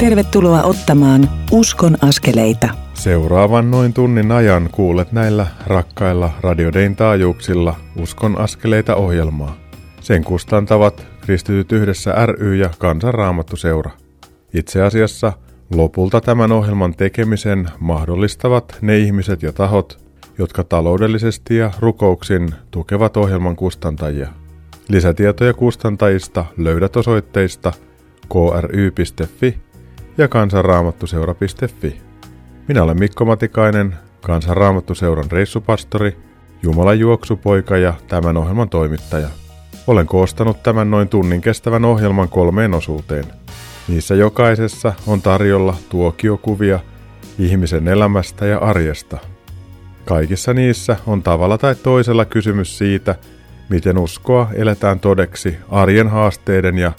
Tervetuloa ottamaan Uskon askeleita. Seuraavan noin tunnin ajan kuulet näillä rakkailla radiodein taajuuksilla Uskon askeleita ohjelmaa. Sen kustantavat Kristityt yhdessä ry ja Kansanraamattu seura. Itse asiassa lopulta tämän ohjelman tekemisen mahdollistavat ne ihmiset ja tahot, jotka taloudellisesti ja rukouksin tukevat ohjelman kustantajia. Lisätietoja kustantajista löydät osoitteista kry.fi ja kansanraamattuseura.fi. Minä olen Mikko Matikainen, kansanraamattuseuran reissupastori, Jumalan juoksupoika ja tämän ohjelman toimittaja. Olen koostanut tämän noin tunnin kestävän ohjelman kolmeen osuuteen. Niissä jokaisessa on tarjolla tuokiokuvia ihmisen elämästä ja arjesta. Kaikissa niissä on tavalla tai toisella kysymys siitä, miten uskoa eletään todeksi arjen haasteiden ja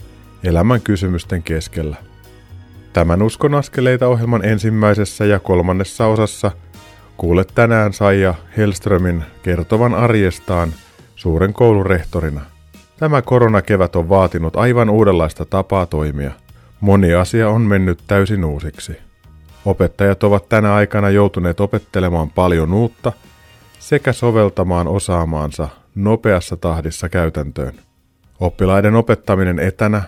elämän kysymysten keskellä. Tämän Uskon askeleita ohjelman ensimmäisessä ja kolmannessa osassa kuulet tänään Saija Helströmin kertovan arjestaan suuren koulun rehtorina. Tämä koronakevät on vaatinut aivan uudenlaista tapaa toimia. Moni asia on mennyt täysin uusiksi. Opettajat ovat tänä aikana joutuneet opettelemaan paljon uutta sekä soveltamaan osaamaansa nopeassa tahdissa käytäntöön. Oppilaiden opettaminen etänä,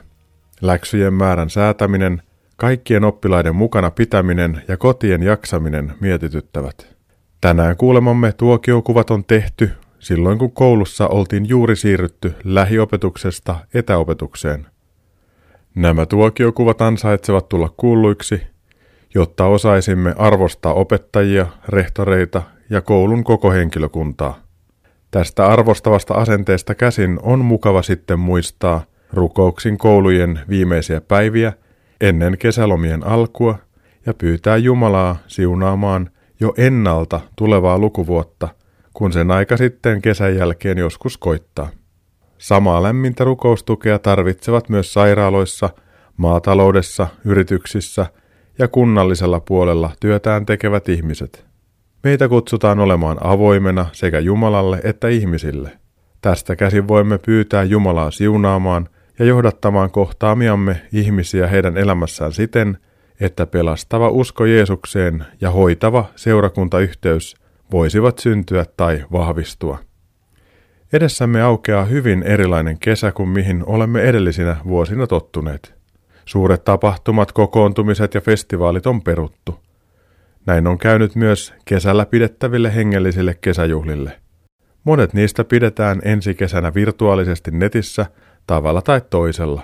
läksyjen määrän säätäminen, kaikkien oppilaiden mukana pitäminen ja kotien jaksaminen mietityttävät. Tänään kuulemamme tuokiokuvat on tehty silloin kun koulussa oltiin juuri siirrytty lähiopetuksesta etäopetukseen. Nämä tuokiokuvat ansaitsevat tulla kuulluiksi, jotta osaisimme arvostaa opettajia, rehtoreita ja koulun koko henkilökuntaa. Tästä arvostavasta asenteesta käsin on mukava sitten muistaa rukouksin koulujen viimeisiä päiviä ennen kesälomien alkua ja pyytää Jumalaa siunaamaan jo ennalta tulevaa lukuvuotta – kun sen aika sitten kesän jälkeen joskus koittaa. Samaa lämmintä rukoustukea tarvitsevat myös sairaaloissa, maataloudessa, yrityksissä ja kunnallisella puolella työtään tekevät ihmiset. Meitä kutsutaan olemaan avoimena sekä Jumalalle että ihmisille. Tästä käsin voimme pyytää Jumalaa siunaamaan ja johdattamaan kohtaamiamme ihmisiä heidän elämässään siten, että pelastava usko Jeesukseen ja hoitava seurakuntayhteys voisivat syntyä tai vahvistua. Edessämme aukeaa hyvin erilainen kesä kuin mihin olemme edellisinä vuosina tottuneet. Suuret tapahtumat, kokoontumiset ja festivaalit on peruttu. Näin on käynyt myös kesällä pidettäville hengellisille kesäjuhlille. Monet niistä pidetään ensi kesänä virtuaalisesti netissä tavalla tai toisella.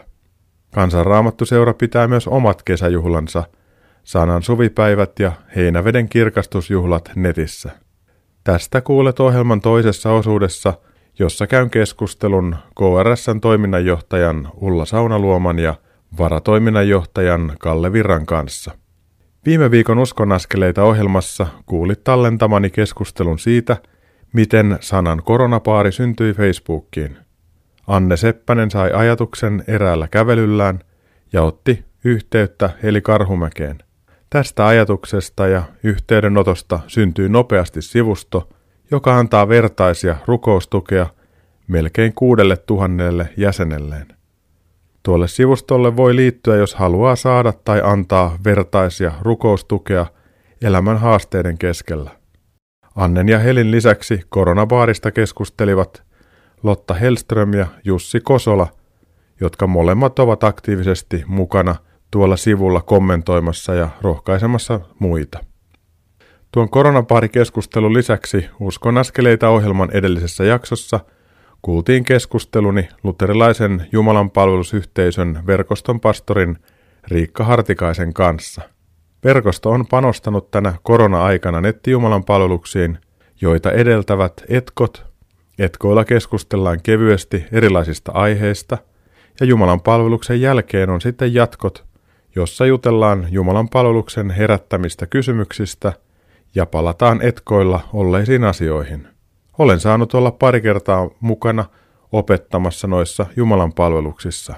Kansanraamattuseura pitää myös omat kesäjuhlansa, sanan suvipäivät ja heinäveden kirkastusjuhlat netissä. Tästä kuulet ohjelman toisessa osuudessa, jossa käyn keskustelun KRSn toiminnanjohtajan Ulla Saunaluoman ja varatoiminnanjohtajan Kalle Virran kanssa. Viime viikon uskonaskeleita ohjelmassa kuulit tallentamani keskustelun siitä, miten sanan koronapaari syntyi Facebookiin. Anne Seppänen sai ajatuksen eräällä kävelyllään ja otti yhteyttä Heli Karhumäkeen. Tästä ajatuksesta ja yhteydenotosta syntyy nopeasti sivusto, joka antaa vertaisia rukoustukea melkein kuudelle tuhannelle jäsenelleen. Tuolle sivustolle voi liittyä, jos haluaa saada tai antaa vertaisia rukoustukea elämän haasteiden keskellä. Annen ja Helin lisäksi koronabaarista keskustelivat Lotta Helström ja Jussi Kosola, jotka molemmat ovat aktiivisesti mukana – tuolla sivulla kommentoimassa ja rohkaisemassa muita. Tuon koronapaarikeskustelun lisäksi Uskon askeleita ohjelman edellisessä jaksossa kuultiin keskusteluni luterilaisen Jumalan palvelusyhteisön verkoston pastorin Riikka Hartikaisen kanssa. Verkosto on panostanut tänä korona-aikana nettijumalan palveluksiin, joita edeltävät etkot. Etkoilla keskustellaan kevyesti erilaisista aiheista, ja Jumalan palveluksen jälkeen on sitten jatkot, jossa jutellaan Jumalan palveluksen herättämistä kysymyksistä ja palataan etkoilla olleisiin asioihin. Olen saanut olla pari kertaa mukana opettamassa noissa Jumalan palveluksissa.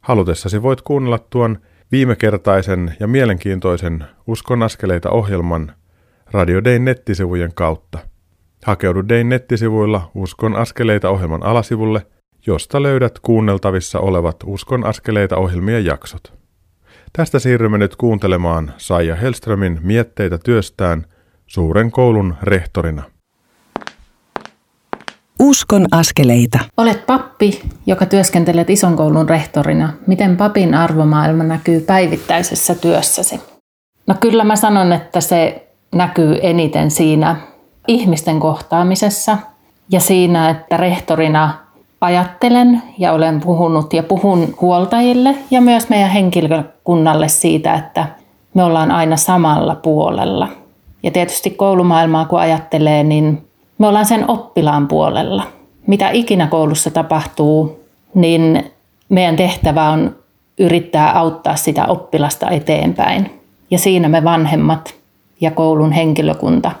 Halutessasi voit kuunnella tuon viimekertaisen ja mielenkiintoisen Uskon askeleita ohjelman Radio Dayn nettisivujen kautta. Hakeudu Dayn nettisivuilla Uskon askeleita ohjelman alasivulle, josta löydät kuunneltavissa olevat Uskon askeleita ohjelmien jaksot. Tästä siirrymme nyt kuuntelemaan Saija Helströmin mietteitä työstään suuren koulun rehtorina. Uskon askeleita. Olet pappi, joka työskentelet ison koulun rehtorina. Miten papin arvomaailma näkyy päivittäisessä työssäsi? No kyllä mä sanon, että se näkyy eniten siinä ihmisten kohtaamisessa ja siinä, että rehtorina ajattelen ja olen puhunut ja puhun huoltajille ja myös meidän henkilökunnalle siitä, että me ollaan aina samalla puolella. Ja tietysti koulumaailmaa kun ajattelee, niin me ollaan sen oppilaan puolella. Mitä ikinä koulussa tapahtuu, niin meidän tehtävä on yrittää auttaa sitä oppilasta eteenpäin. Ja siinä me vanhemmat ja koulun henkilökunta,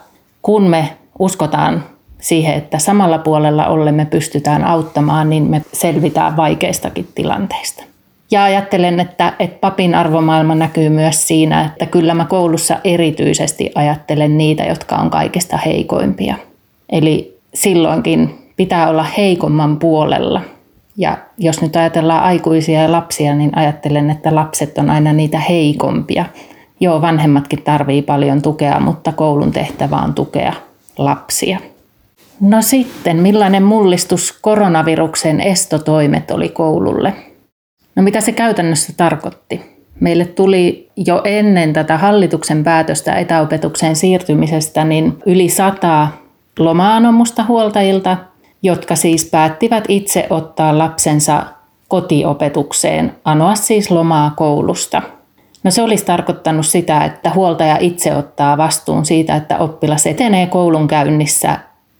kun me uskotaan siihen, että samalla puolella olemme pystytään auttamaan, niin me selvitään vaikeistakin tilanteista. Ja ajattelen, että, että papin arvomaailma näkyy myös siinä, että kyllä mä koulussa erityisesti ajattelen niitä, jotka on kaikista heikoimpia. Eli silloinkin pitää olla heikomman puolella. Ja jos nyt ajatellaan aikuisia ja lapsia, niin ajattelen, että lapset on aina niitä heikompia. Joo, vanhemmatkin tarvii paljon tukea, mutta koulun tehtävä on tukea lapsia. No sitten, millainen mullistus koronaviruksen estotoimet oli koululle? No mitä se käytännössä tarkoitti? Meille tuli jo ennen tätä hallituksen päätöstä etäopetukseen siirtymisestä niin yli sata lomaanomusta huoltajilta, jotka siis päättivät itse ottaa lapsensa kotiopetukseen, anoa siis lomaa koulusta. No se olisi tarkoittanut sitä, että huoltaja itse ottaa vastuun siitä, että oppilas etenee koulun käynnissä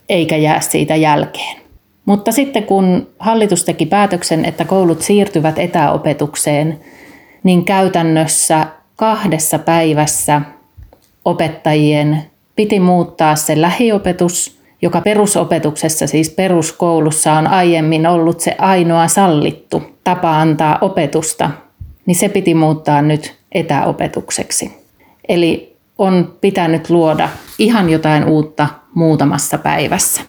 eikä jää siitä jälkeen. Mutta sitten kun hallitus teki päätöksen, että koulut siirtyvät etäopetukseen, niin käytännössä kahdessa päivässä opettajien piti muuttaa se lähiopetus, joka perusopetuksessa, siis peruskoulussa on aiemmin ollut se ainoa sallittu tapa antaa opetusta, niin se piti muuttaa nyt etäopetukseksi. Eli on pitänyt luoda ihan jotain uutta muutamassa päivässä.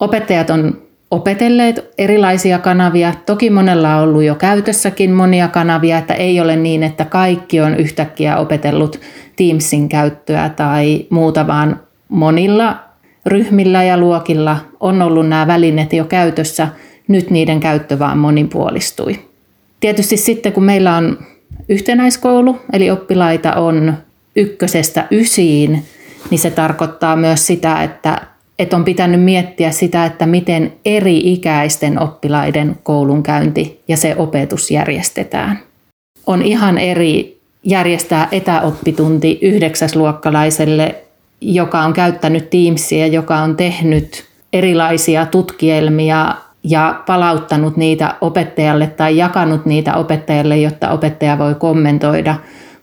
Opettajat on opetelleet erilaisia kanavia. Toki monella on ollut jo käytössäkin monia kanavia, että ei ole niin, että kaikki on yhtäkkiä opetellut Teamsin käyttöä tai muuta, vaan monilla ryhmillä ja luokilla on ollut nämä välineet jo käytössä. Nyt niiden käyttö vaan monipuolistui. Tietysti sitten kun meillä on yhtenäiskoulu, eli oppilaita on ykkösestä ysiin, niin se tarkoittaa myös sitä, että, että on pitänyt miettiä sitä, että miten eri ikäisten oppilaiden koulunkäynti ja se opetus järjestetään. On ihan eri järjestää etäoppitunti yhdeksäsluokkalaiselle, joka on käyttänyt Teamsia, joka on tehnyt erilaisia tutkielmia ja palauttanut niitä opettajalle tai jakanut niitä opettajalle, jotta opettaja voi kommentoida,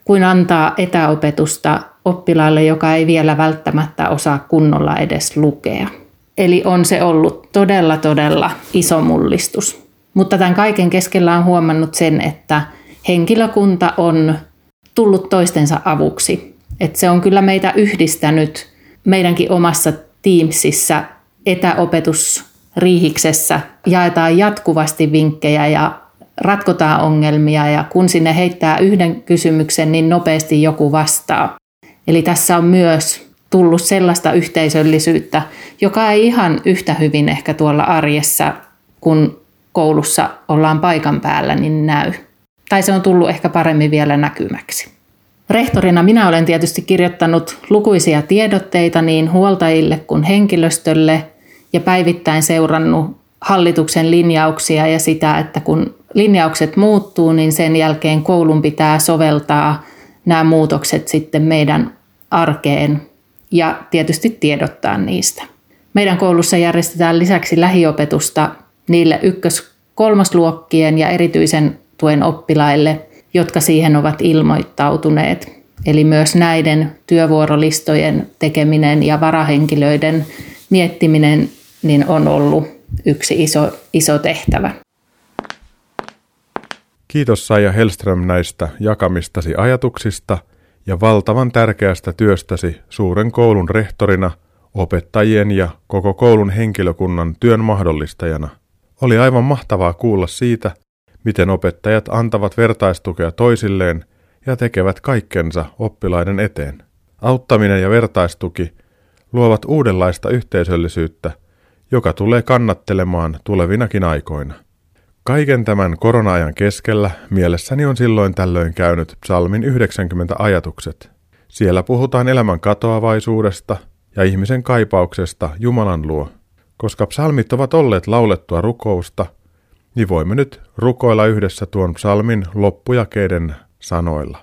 kuin antaa etäopetusta oppilaalle, joka ei vielä välttämättä osaa kunnolla edes lukea. Eli on se ollut todella, todella iso mullistus. Mutta tämän kaiken keskellä on huomannut sen, että henkilökunta on tullut toistensa avuksi. Että se on kyllä meitä yhdistänyt meidänkin omassa Teamsissa etäopetusriihiksessä. Jaetaan jatkuvasti vinkkejä ja ratkotaan ongelmia ja kun sinne heittää yhden kysymyksen, niin nopeasti joku vastaa. Eli tässä on myös tullut sellaista yhteisöllisyyttä, joka ei ihan yhtä hyvin ehkä tuolla arjessa, kun koulussa ollaan paikan päällä, niin näy. Tai se on tullut ehkä paremmin vielä näkymäksi. Rehtorina minä olen tietysti kirjoittanut lukuisia tiedotteita niin huoltajille kuin henkilöstölle ja päivittäin seurannut hallituksen linjauksia ja sitä, että kun linjaukset muuttuu, niin sen jälkeen koulun pitää soveltaa nämä muutokset sitten meidän arkeen ja tietysti tiedottaa niistä. Meidän koulussa järjestetään lisäksi lähiopetusta niille ykkös kolmosluokkien ja erityisen tuen oppilaille, jotka siihen ovat ilmoittautuneet. Eli myös näiden työvuorolistojen tekeminen ja varahenkilöiden miettiminen niin on ollut yksi iso, iso tehtävä. Kiitos Saija Helström näistä jakamistasi ajatuksista ja valtavan tärkeästä työstäsi suuren koulun rehtorina, opettajien ja koko koulun henkilökunnan työn mahdollistajana. Oli aivan mahtavaa kuulla siitä, miten opettajat antavat vertaistukea toisilleen ja tekevät kaikkensa oppilaiden eteen. Auttaminen ja vertaistuki luovat uudenlaista yhteisöllisyyttä, joka tulee kannattelemaan tulevinakin aikoina. Kaiken tämän korona-ajan keskellä mielessäni on silloin tällöin käynyt psalmin 90 ajatukset. Siellä puhutaan elämän katoavaisuudesta ja ihmisen kaipauksesta Jumalan luo. Koska psalmit ovat olleet laulettua rukousta, niin voimme nyt rukoilla yhdessä tuon psalmin loppujakeiden sanoilla.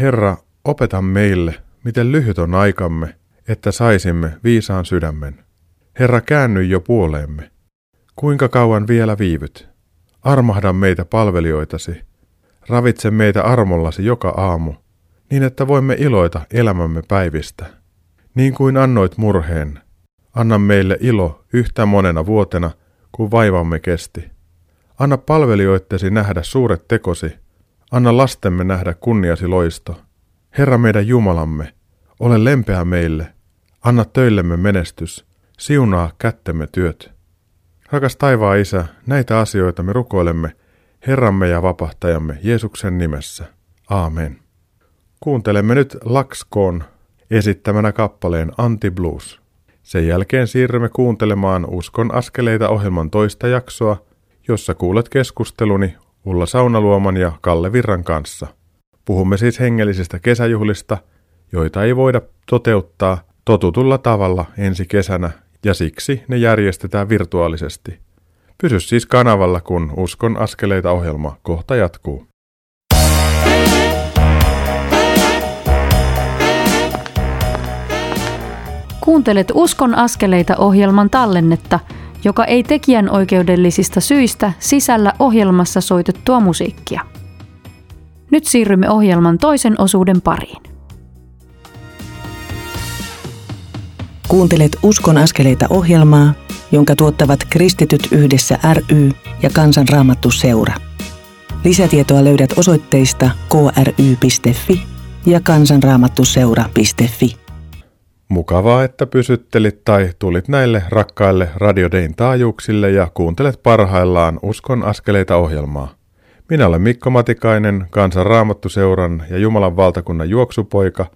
Herra, opeta meille, miten lyhyt on aikamme, että saisimme viisaan sydämen. Herra, käänny jo puoleemme. Kuinka kauan vielä viivyt? Armahda meitä palvelijoitasi. Ravitse meitä armollasi joka aamu, niin että voimme iloita elämämme päivistä. Niin kuin annoit murheen, anna meille ilo yhtä monena vuotena, kuin vaivamme kesti. Anna palvelijoittesi nähdä suuret tekosi, anna lastemme nähdä kunniasi loisto. Herra meidän Jumalamme, ole lempeä meille, anna töillemme menestys, siunaa kättemme työt. Rakas taivaan Isä, näitä asioita me rukoilemme Herramme ja vapahtajamme Jeesuksen nimessä. Aamen. Kuuntelemme nyt Lakskoon esittämänä kappaleen Anti-Blues. Sen jälkeen siirrymme kuuntelemaan Uskon askeleita ohjelman toista jaksoa, jossa kuulet keskusteluni Ulla Saunaluoman ja Kalle Virran kanssa. Puhumme siis hengellisistä kesäjuhlista, joita ei voida toteuttaa totutulla tavalla ensi kesänä ja siksi ne järjestetään virtuaalisesti. Pysy siis kanavalla, kun Uskon askeleita ohjelma kohta jatkuu. Kuuntelet Uskon askeleita ohjelman tallennetta, joka ei tekijän oikeudellisista syistä sisällä ohjelmassa soitettua musiikkia. Nyt siirrymme ohjelman toisen osuuden pariin. Kuuntelet Uskon askeleita ohjelmaa, jonka tuottavat Kristityt yhdessä ry ja Kansanraamattu seura. Lisätietoa löydät osoitteista kry.fi ja kansanraamattuseura.fi. Mukavaa, että pysyttelit tai tulit näille rakkaille Radiodein taajuuksille ja kuuntelet parhaillaan Uskon askeleita ohjelmaa. Minä olen Mikko Matikainen, Kansanraamattuseuran ja Jumalan valtakunnan juoksupoika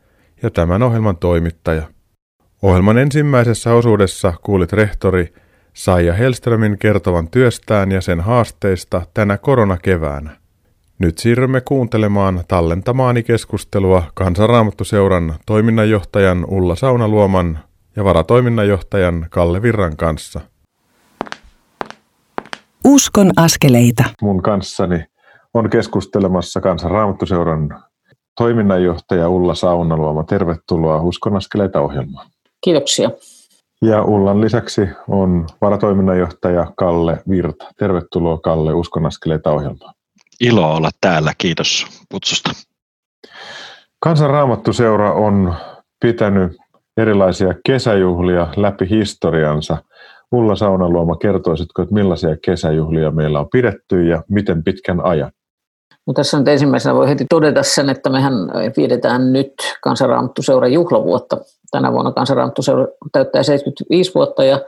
ja tämän ohjelman toimittaja – Ohjelman ensimmäisessä osuudessa kuulit rehtori Saija Helströmin kertovan työstään ja sen haasteista tänä koronakeväänä. Nyt siirrymme kuuntelemaan tallentamaani keskustelua Kansanraamattuseuran toiminnanjohtajan Ulla Saunaluoman ja varatoiminnanjohtajan Kalle Virran kanssa. Uskon askeleita. Mun kanssani on keskustelemassa Kansanraamattuseuran toiminnanjohtaja Ulla Saunaluoma. Tervetuloa Uskon askeleita ohjelmaan. Kiitoksia. Ja Ullan lisäksi on varatoiminnanjohtaja Kalle Virta. Tervetuloa Kalle Uskonaskeleita ohjelmaan. Ilo olla täällä, kiitos kutsusta. Kansanraamattuseura on pitänyt erilaisia kesäjuhlia läpi historiansa. Ulla Saunaluoma, kertoisitko, että millaisia kesäjuhlia meillä on pidetty ja miten pitkän ajan? No tässä nyt ensimmäisenä voi heti todeta sen, että mehän pidetään nyt kansanraamattuseuran juhlavuotta tänä vuonna kansanraamattu täyttää 75 vuotta ja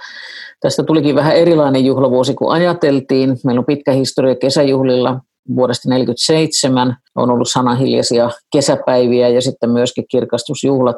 tästä tulikin vähän erilainen juhlavuosi kuin ajateltiin. Meillä on pitkä historia kesäjuhlilla vuodesta 1947 on ollut sanahiljaisia kesäpäiviä ja sitten myöskin kirkastusjuhlat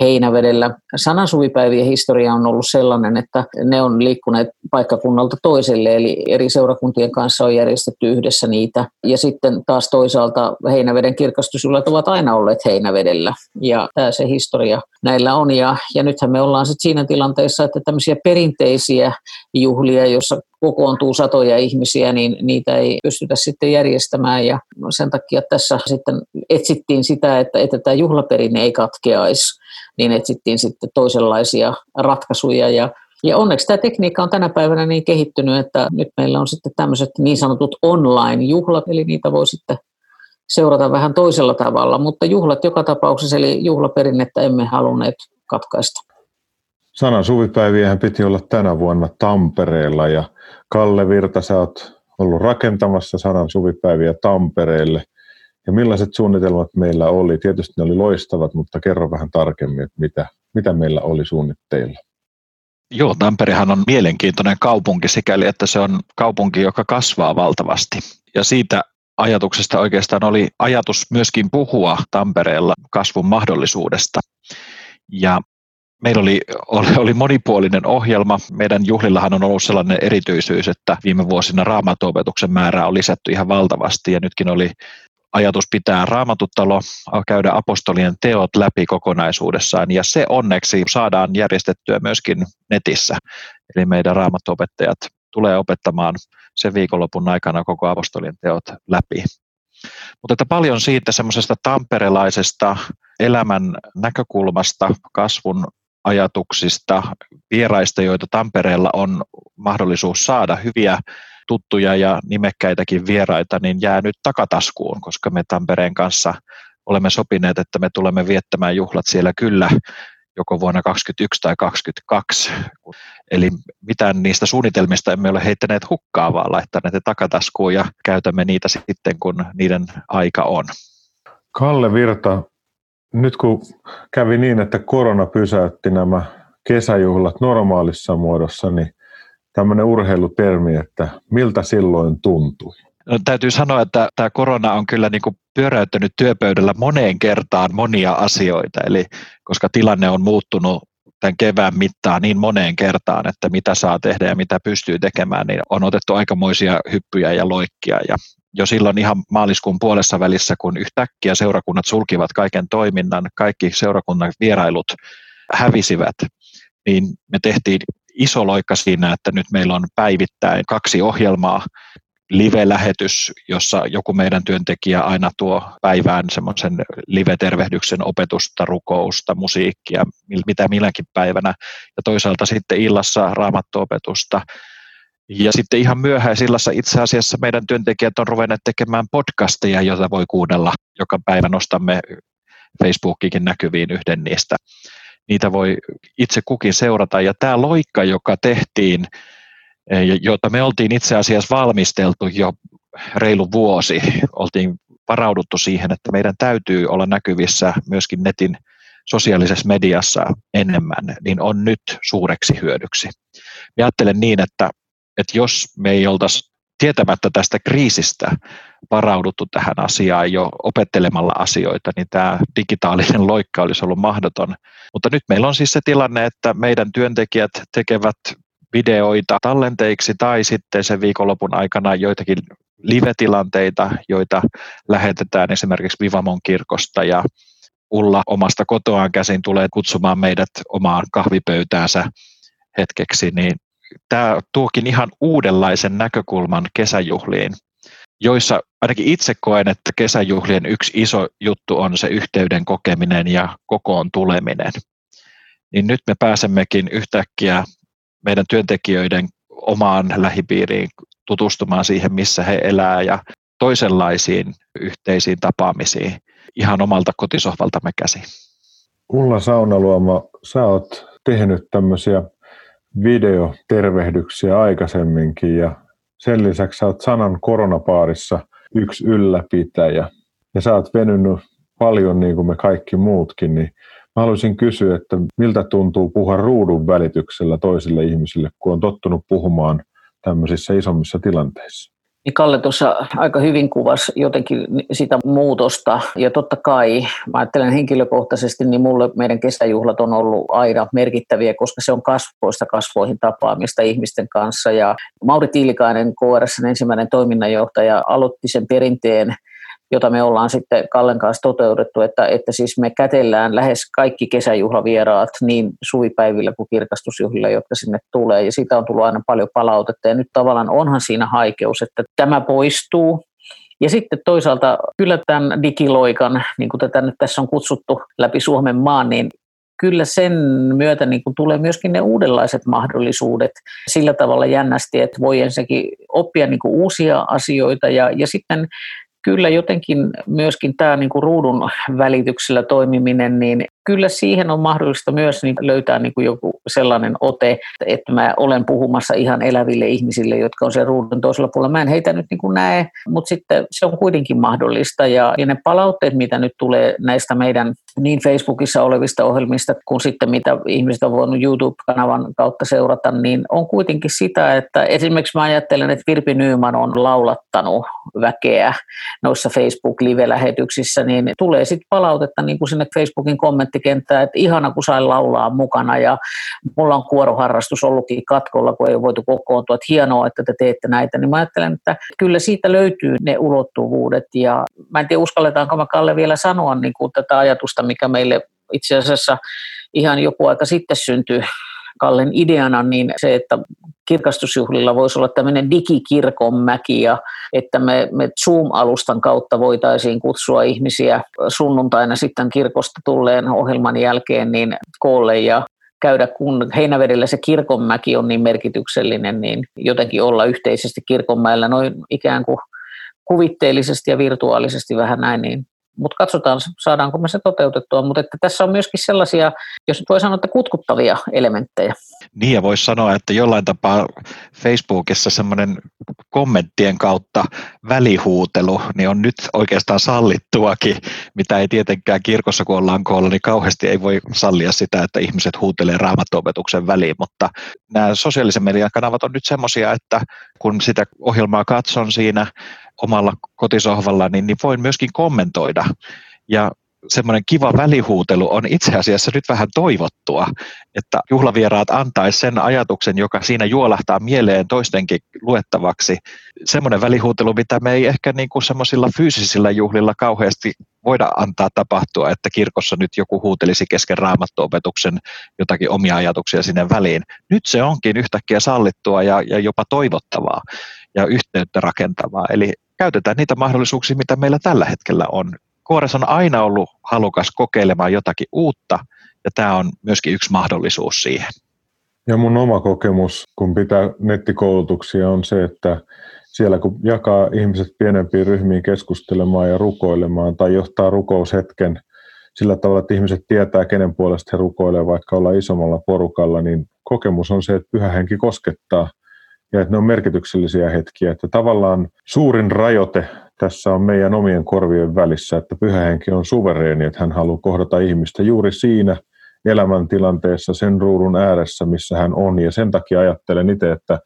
Heinävedellä. Sanasuvipäivien historia on ollut sellainen, että ne on liikkuneet paikkakunnalta toiselle, eli eri seurakuntien kanssa on järjestetty yhdessä niitä. Ja sitten taas toisaalta Heinäveden kirkastusjuhlat ovat aina olleet Heinävedellä, ja tämä se historia näillä on. Ja, ja nythän me ollaan sitten siinä tilanteessa, että tämmöisiä perinteisiä juhlia, joissa kokoontuu satoja ihmisiä, niin niitä ei pystytä sitten järjestämään ja sen takia tässä sitten etsittiin sitä, että, että tämä juhlaperinne ei katkeaisi, niin etsittiin sitten toisenlaisia ratkaisuja ja ja onneksi tämä tekniikka on tänä päivänä niin kehittynyt, että nyt meillä on sitten tämmöiset niin sanotut online-juhlat, eli niitä voi sitten seurata vähän toisella tavalla, mutta juhlat joka tapauksessa, eli juhlaperinnettä emme halunneet katkaista. Sanan suvipäiviähän piti olla tänä vuonna Tampereella ja Kalle Virta, sä oot ollut rakentamassa sanan suvipäiviä Tampereelle. Ja millaiset suunnitelmat meillä oli? Tietysti ne oli loistavat, mutta kerro vähän tarkemmin, että mitä, mitä meillä oli suunnitteilla. Joo, Tamperehan on mielenkiintoinen kaupunki sikäli, että se on kaupunki, joka kasvaa valtavasti. Ja siitä ajatuksesta oikeastaan oli ajatus myöskin puhua Tampereella kasvun mahdollisuudesta. Ja Meillä oli, oli, oli monipuolinen ohjelma. Meidän juhlillahan on ollut sellainen erityisyys, että viime vuosina raamatuopetuksen määrää on lisätty ihan valtavasti ja nytkin oli ajatus pitää raamatuttalo, käydä apostolien teot läpi kokonaisuudessaan ja se onneksi saadaan järjestettyä myöskin netissä. Eli meidän raamattuopettajat tulee opettamaan sen viikonlopun aikana koko apostolien teot läpi. Mutta että paljon siitä semmoisesta tamperelaisesta elämän näkökulmasta, kasvun ajatuksista, vieraista, joita Tampereella on mahdollisuus saada, hyviä tuttuja ja nimekkäitäkin vieraita, niin jää nyt takataskuun, koska me Tampereen kanssa olemme sopineet, että me tulemme viettämään juhlat siellä kyllä joko vuonna 2021 tai 2022. Eli mitään niistä suunnitelmista emme ole heittäneet hukkaa, vaan laittaneet ne takataskuun ja käytämme niitä sitten, kun niiden aika on. Kalle Virta, nyt kun kävi niin, että korona pysäytti nämä kesäjuhlat normaalissa muodossa, niin tämmöinen urheilutermi, että miltä silloin tuntui? No, täytyy sanoa, että tämä korona on kyllä niin kuin pyöräyttänyt työpöydällä moneen kertaan monia asioita, eli koska tilanne on muuttunut tämän kevään mittaan niin moneen kertaan, että mitä saa tehdä ja mitä pystyy tekemään, niin on otettu aikamoisia hyppyjä ja loikkia. Ja jo silloin ihan maaliskuun puolessa välissä, kun yhtäkkiä seurakunnat sulkivat kaiken toiminnan, kaikki seurakunnan vierailut hävisivät, niin me tehtiin iso loikka siinä, että nyt meillä on päivittäin kaksi ohjelmaa, live-lähetys, jossa joku meidän työntekijä aina tuo päivään semmoisen live-tervehdyksen opetusta, rukousta, musiikkia, mitä milläkin päivänä, ja toisaalta sitten illassa raamattuopetusta. Ja sitten ihan myöhäisillassa itse asiassa meidän työntekijät on ruvenneet tekemään podcasteja, joita voi kuunnella. Joka päivä nostamme Facebookikin näkyviin yhden niistä. Niitä voi itse kukin seurata. Ja tämä loikka, joka tehtiin jota me oltiin itse asiassa valmisteltu jo reilu vuosi. Oltiin varauduttu siihen, että meidän täytyy olla näkyvissä myöskin netin sosiaalisessa mediassa enemmän, niin on nyt suureksi hyödyksi. Mä ajattelen niin, että, että jos me ei oltaisi tietämättä tästä kriisistä varauduttu tähän asiaan jo opettelemalla asioita, niin tämä digitaalinen loikka olisi ollut mahdoton. Mutta nyt meillä on siis se tilanne, että meidän työntekijät tekevät videoita tallenteiksi tai sitten sen viikonlopun aikana joitakin live-tilanteita, joita lähetetään esimerkiksi Vivamon kirkosta ja Ulla omasta kotoaan käsin tulee kutsumaan meidät omaan kahvipöytäänsä hetkeksi, niin tämä tuokin ihan uudenlaisen näkökulman kesäjuhliin, joissa ainakin itse koen, että kesäjuhlien yksi iso juttu on se yhteyden kokeminen ja kokoon tuleminen. Niin nyt me pääsemmekin yhtäkkiä meidän työntekijöiden omaan lähipiiriin tutustumaan siihen, missä he elää ja toisenlaisiin yhteisiin tapaamisiin ihan omalta kotisohvaltamme käsi. Ulla Saunaluoma, sä oot tehnyt tämmöisiä videotervehdyksiä aikaisemminkin ja sen lisäksi sä oot Sanan koronapaarissa yksi ylläpitäjä ja sä oot venynyt paljon niin kuin me kaikki muutkin, niin Mä haluaisin kysyä, että miltä tuntuu puhua ruudun välityksellä toisille ihmisille, kun on tottunut puhumaan tämmöisissä isommissa tilanteissa? Niin Kalle tuossa aika hyvin kuvasi jotenkin sitä muutosta. Ja totta kai mä ajattelen henkilökohtaisesti, niin mulle meidän kesäjuhlat on ollut aina merkittäviä, koska se on kasvoista kasvoihin tapaamista ihmisten kanssa. Ja Mauri Tiilikainen, KRS ensimmäinen toiminnanjohtaja, aloitti sen perinteen jota me ollaan sitten Kallen kanssa toteutettu, että, että siis me kätellään lähes kaikki kesäjuhlavieraat niin suvipäivillä kuin kirkastusjuhlilla, jotka sinne tulee, ja siitä on tullut aina paljon palautetta, ja nyt tavallaan onhan siinä haikeus, että tämä poistuu, ja sitten toisaalta kyllä tämän digiloikan, niin kuin tätä nyt tässä on kutsuttu läpi Suomen maan, niin kyllä sen myötä niin kuin tulee myöskin ne uudenlaiset mahdollisuudet sillä tavalla jännästi, että voi ensinnäkin oppia niin kuin uusia asioita ja, ja sitten kyllä jotenkin myöskin tämä niin kuin ruudun välityksellä toimiminen, niin kyllä siihen on mahdollista myös niin löytää niin kuin joku sellainen ote, että mä olen puhumassa ihan eläville ihmisille, jotka on se ruudun toisella puolella. Mä en heitä nyt niin kuin näe, mutta sitten se on kuitenkin mahdollista. Ja, ja ne palautteet, mitä nyt tulee näistä meidän niin Facebookissa olevista ohjelmista kuin sitten mitä ihmiset on voinut YouTube-kanavan kautta seurata, niin on kuitenkin sitä, että esimerkiksi mä ajattelen, että Virpi Nyyman on laulattanut väkeä noissa Facebook-live-lähetyksissä, niin tulee sitten palautetta niin kuin sinne Facebookin kommenttikenttään, että ihana kun sain laulaa mukana ja mulla on kuoroharrastus ollutkin katkolla, kun ei ole voitu kokoontua, että hienoa, että te teette näitä, niin mä ajattelen, että kyllä siitä löytyy ne ulottuvuudet ja mä en tiedä uskalletaanko mä Kalle vielä sanoa niin kuin tätä ajatusta, mikä meille itse asiassa ihan joku aika sitten syntyi Kallen ideana, niin se, että kirkastusjuhlilla voisi olla tämmöinen digikirkonmäki ja että me, me Zoom-alustan kautta voitaisiin kutsua ihmisiä sunnuntaina sitten kirkosta tulleen ohjelman jälkeen niin koolle ja käydä, kun Heinävedellä se kirkonmäki on niin merkityksellinen, niin jotenkin olla yhteisesti kirkonmäellä noin ikään kuin kuvitteellisesti ja virtuaalisesti vähän näin, niin mutta katsotaan, saadaanko me se toteutettua. Mutta että tässä on myöskin sellaisia, jos voi sanoa, että kutkuttavia elementtejä. Niin ja voisi sanoa, että jollain tapaa Facebookissa semmoinen kommenttien kautta välihuutelu niin on nyt oikeastaan sallittuakin, mitä ei tietenkään kirkossa, kun ollaan koolla, niin kauheasti ei voi sallia sitä, että ihmiset huutelee raamattuopetuksen väliin, mutta nämä sosiaalisen median kanavat on nyt semmoisia, että kun sitä ohjelmaa katson siinä omalla kotisohvalla, niin, niin voin myöskin kommentoida. Ja semmoinen kiva välihuutelu on itse asiassa nyt vähän toivottua, että juhlavieraat antaisi sen ajatuksen, joka siinä juolahtaa mieleen toistenkin luettavaksi. Semmoinen välihuutelu, mitä me ei ehkä niin kuin semmoisilla fyysisillä juhlilla kauheasti voida antaa tapahtua, että kirkossa nyt joku huutelisi kesken raamattuopetuksen jotakin omia ajatuksia sinne väliin. Nyt se onkin yhtäkkiä sallittua ja, ja jopa toivottavaa ja yhteyttä rakentavaa. Eli käytetään niitä mahdollisuuksia, mitä meillä tällä hetkellä on. Kuores on aina ollut halukas kokeilemaan jotakin uutta, ja tämä on myöskin yksi mahdollisuus siihen. Ja mun oma kokemus, kun pitää nettikoulutuksia, on se, että siellä kun jakaa ihmiset pienempiin ryhmiin keskustelemaan ja rukoilemaan tai johtaa rukoushetken sillä tavalla, että ihmiset tietää, kenen puolesta he rukoilevat, vaikka olla isommalla porukalla, niin kokemus on se, että pyhä henki koskettaa ja että ne on merkityksellisiä hetkiä. Että tavallaan suurin rajoite tässä on meidän omien korvien välissä, että pyhähenki on suvereeni, että hän haluaa kohdata ihmistä juuri siinä elämäntilanteessa sen ruudun ääressä, missä hän on. Ja sen takia ajattelen itse, että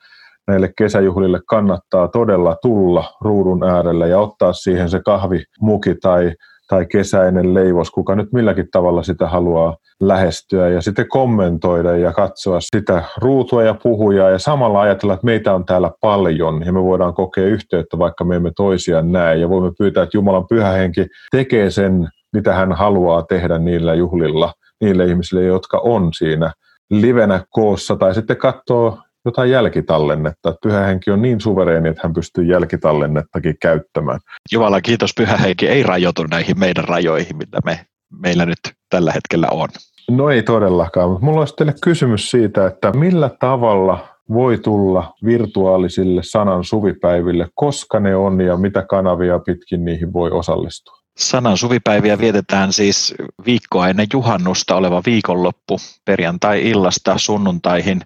näille kesäjuhlille kannattaa todella tulla ruudun äärelle ja ottaa siihen se kahvimuki tai tai kesäinen leivos, kuka nyt milläkin tavalla sitä haluaa lähestyä ja sitten kommentoida ja katsoa sitä ruutua ja puhujaa ja samalla ajatella, että meitä on täällä paljon ja me voidaan kokea yhteyttä, vaikka me emme toisiaan näe. Ja voimme pyytää, että Jumalan pyhähenki tekee sen, mitä hän haluaa tehdä niillä juhlilla, niille ihmisille, jotka on siinä livenä koossa tai sitten katsoo jotain jälkitallennetta. Pyhä henki on niin suvereeni, että hän pystyy jälkitallennettakin käyttämään. Jumala kiitos, pyhä henki ei rajoitu näihin meidän rajoihin, mitä me, meillä nyt tällä hetkellä on. No ei todellakaan, mutta mulla olisi teille kysymys siitä, että millä tavalla voi tulla virtuaalisille sanan suvipäiville, koska ne on ja mitä kanavia pitkin niihin voi osallistua? Sanan suvipäiviä vietetään siis viikkoa ennen juhannusta oleva viikonloppu perjantai-illasta sunnuntaihin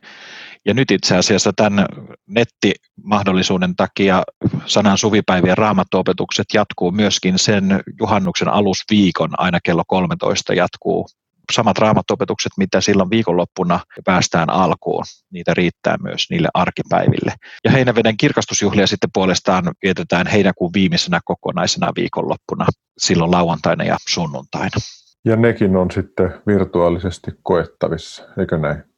ja nyt itse asiassa tämän nettimahdollisuuden takia sanan suvipäivien raamattuopetukset jatkuu myöskin sen juhannuksen alusviikon aina kello 13 jatkuu samat raamattuopetukset, mitä silloin viikonloppuna päästään alkuun. Niitä riittää myös niille arkipäiville. Ja Heinäveden kirkastusjuhlia sitten puolestaan vietetään heinäkuun viimeisenä kokonaisena viikonloppuna, silloin lauantaina ja sunnuntaina. Ja nekin on sitten virtuaalisesti koettavissa, eikö näin?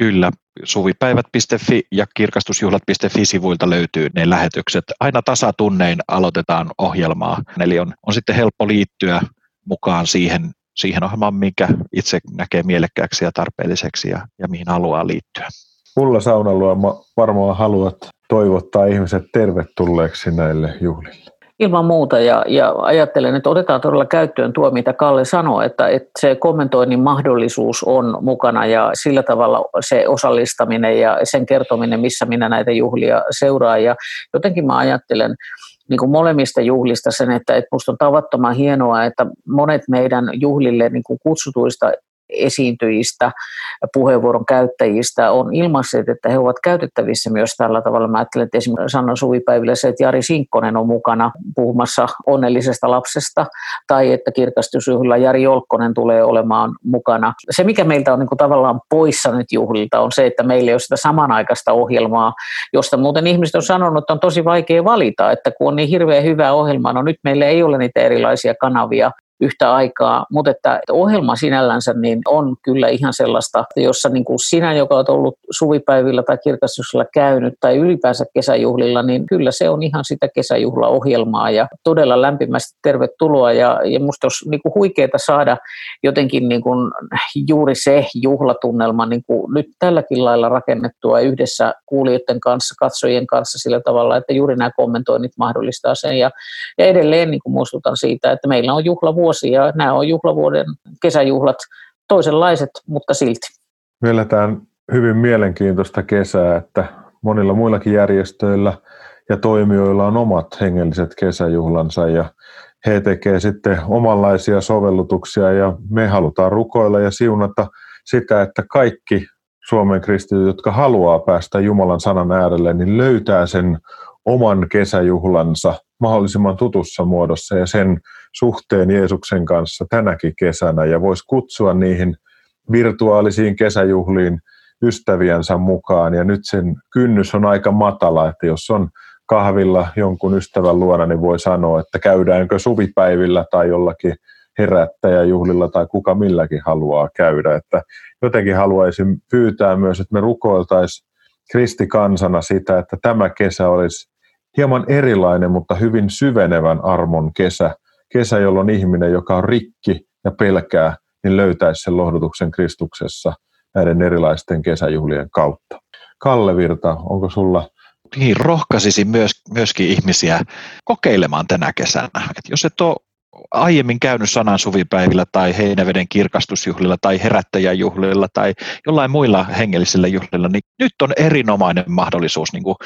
Kyllä, suvipäivät.fi ja kirkastusjuhlat.fi sivuilta löytyy ne lähetykset. Aina tasatunnein aloitetaan ohjelmaa, eli on, on sitten helppo liittyä mukaan siihen, siihen ohjelmaan, mikä itse näkee mielekkääksi ja tarpeelliseksi ja, ja mihin haluaa liittyä. Mulla Saunaluoma varmaan haluat toivottaa ihmiset tervetulleeksi näille juhlille. Ilman muuta ja, ja ajattelen, että otetaan todella käyttöön tuo, mitä Kalle sanoi, että, että se kommentoinnin mahdollisuus on mukana ja sillä tavalla se osallistaminen ja sen kertominen, missä minä näitä juhlia seuraan. Ja jotenkin mä ajattelen niin kuin molemmista juhlista sen, että, minusta on tavattoman hienoa, että monet meidän juhlille niin kuin kutsutuista esiintyjistä, puheenvuoron käyttäjistä on ilmaisseet, että he ovat käytettävissä myös tällä tavalla. Mä ajattelen, että esimerkiksi Sanna Suvipäivillä se, että Jari Sinkkonen on mukana puhumassa onnellisesta lapsesta, tai että kirkastusjuhlilla Jari Jolkkonen tulee olemaan mukana. Se, mikä meiltä on niin kuin tavallaan poissa nyt juhlilta, on se, että meillä ei ole sitä samanaikaista ohjelmaa, josta muuten ihmiset on sanonut, että on tosi vaikea valita, että kun on niin hirveän hyvä ohjelma, no nyt meillä ei ole niitä erilaisia kanavia, yhtä aikaa, mutta että, että ohjelma sinällänsä niin on kyllä ihan sellaista, jossa niin kuin sinä, joka olet ollut suvipäivillä tai kirkastuksella käynyt tai ylipäänsä kesäjuhlilla, niin kyllä se on ihan sitä kesäjuhlaohjelmaa. Ja todella lämpimästi tervetuloa. Ja, ja musta olisi niin kuin huikeaa saada jotenkin niin kuin juuri se juhlatunnelma niin kuin nyt tälläkin lailla rakennettua yhdessä kuulijoiden kanssa, katsojien kanssa sillä tavalla, että juuri nämä kommentoinnit mahdollistaa sen. Ja, ja edelleen niin kuin muistutan siitä, että meillä on juhlavuosi vuosi ja nämä on juhlavuoden kesäjuhlat toisenlaiset, mutta silti. Me eletään hyvin mielenkiintoista kesää, että monilla muillakin järjestöillä ja toimijoilla on omat hengelliset kesäjuhlansa ja he tekevät sitten omanlaisia sovellutuksia ja me halutaan rukoilla ja siunata sitä, että kaikki Suomen kristityt, jotka haluaa päästä Jumalan sanan äärelle, niin löytää sen oman kesäjuhlansa mahdollisimman tutussa muodossa ja sen suhteen Jeesuksen kanssa tänäkin kesänä ja voisi kutsua niihin virtuaalisiin kesäjuhliin ystäviensä mukaan. Ja nyt sen kynnys on aika matala, että jos on kahvilla jonkun ystävän luona, niin voi sanoa, että käydäänkö suvipäivillä tai jollakin herättäjäjuhlilla tai kuka milläkin haluaa käydä. Että jotenkin haluaisin pyytää myös, että me rukoiltaisiin kristikansana sitä, että tämä kesä olisi hieman erilainen, mutta hyvin syvenevän armon kesä. Kesä, jolloin ihminen, joka on rikki ja pelkää, niin löytäisi sen lohdutuksen Kristuksessa näiden erilaisten kesäjuhlien kautta. Kalle Virta, onko sulla niin, rohkaisisin myös, myöskin ihmisiä kokeilemaan tänä kesänä. Et jos et ole aiemmin käynyt sanan suvipäivillä tai heinäveden kirkastusjuhlilla tai herättäjäjuhlilla tai jollain muilla hengellisillä juhlilla, niin nyt on erinomainen mahdollisuus niin kuin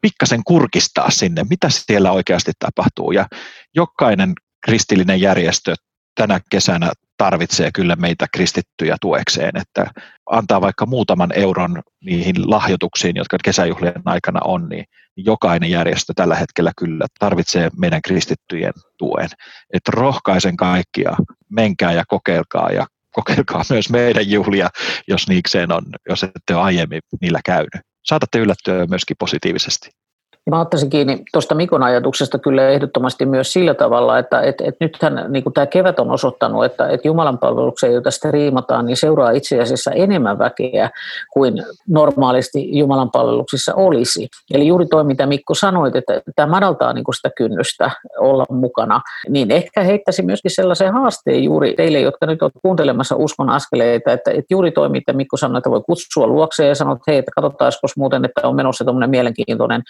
pikkasen kurkistaa sinne, mitä siellä oikeasti tapahtuu. Ja jokainen kristillinen järjestö tänä kesänä tarvitsee kyllä meitä kristittyjä tuekseen, että antaa vaikka muutaman euron niihin lahjoituksiin, jotka kesäjuhlien aikana on, niin jokainen järjestö tällä hetkellä kyllä tarvitsee meidän kristittyjen tuen. Että rohkaisen kaikkia, menkää ja kokeilkaa ja kokeilkaa myös meidän juhlia, jos niikseen on, jos ette ole aiemmin niillä käynyt saatatte yllättyä myöskin positiivisesti. Ja mä ottaisin kiinni tuosta Mikon ajatuksesta kyllä ehdottomasti myös sillä tavalla, että et, et nythän niin tämä kevät on osoittanut, että et Jumalan palvelukseen, jota striimataan, niin seuraa itse asiassa enemmän väkeä kuin normaalisti Jumalan palveluksissa olisi. Eli juuri toi, mitä Mikko sanoit, että tämä madaltaa niin sitä kynnystä olla mukana, niin ehkä heittäisi myöskin sellaisen haasteen juuri teille, jotka nyt ovat kuuntelemassa uskon askeleita, että, että juuri toi, mitä Mikko sanoi, että voi kutsua luokseen ja sanoa, että hei, että muuten, että on menossa tuommoinen mielenkiintoinen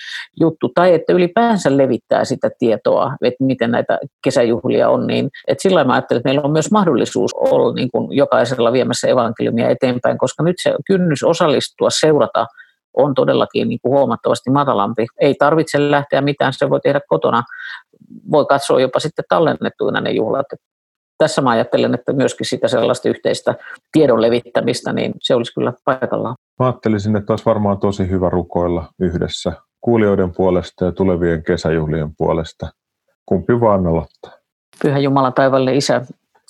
juttu, tai että ylipäänsä levittää sitä tietoa, että miten näitä kesäjuhlia on, niin että sillä mä ajattelen, että meillä on myös mahdollisuus olla niin kuin jokaisella viemässä evankeliumia eteenpäin, koska nyt se kynnys osallistua, seurata on todellakin niin kuin huomattavasti matalampi. Ei tarvitse lähteä mitään, se voi tehdä kotona. Voi katsoa jopa sitten tallennettuina ne juhlat. Tässä mä ajattelen, että myöskin sitä sellaista yhteistä tiedon levittämistä, niin se olisi kyllä paikallaan. Mä ajattelisin, että olisi varmaan tosi hyvä rukoilla yhdessä kuulijoiden puolesta ja tulevien kesäjuhlien puolesta. Kumpi vaan aloittaa? Pyhä Jumala taivalle Isä,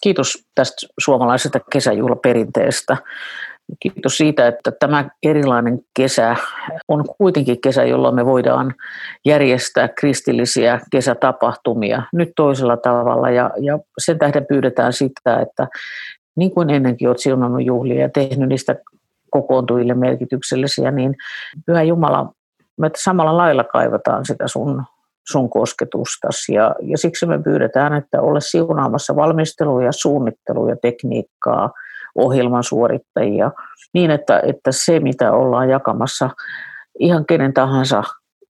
kiitos tästä suomalaisesta kesäjuhlaperinteestä. Kiitos siitä, että tämä erilainen kesä on kuitenkin kesä, jolloin me voidaan järjestää kristillisiä kesätapahtumia nyt toisella tavalla. Ja, ja sen tähden pyydetään sitä, että niin kuin ennenkin olet siunannut juhlia ja tehnyt niistä kokoontujille merkityksellisiä, niin Pyhä Jumala, me samalla lailla kaivataan sitä sun, sun kosketustasi ja, ja siksi me pyydetään, että ole siunaamassa valmisteluja, suunnitteluja, tekniikkaa, ohjelman suorittajia niin, että, että se mitä ollaan jakamassa ihan kenen tahansa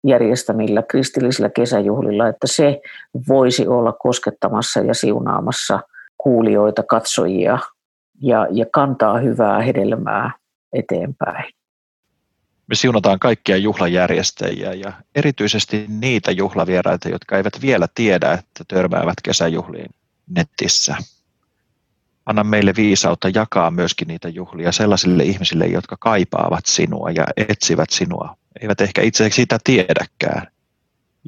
järjestämillä kristillisillä kesäjuhlilla, että se voisi olla koskettamassa ja siunaamassa kuulijoita, katsojia ja, ja kantaa hyvää hedelmää eteenpäin. Me siunataan kaikkia juhlajärjestäjiä ja erityisesti niitä juhlavieraita, jotka eivät vielä tiedä, että törmäävät kesäjuhliin netissä. anna meille viisautta jakaa myöskin niitä juhlia sellaisille ihmisille, jotka kaipaavat sinua ja etsivät sinua, eivät ehkä itse sitä tiedäkään.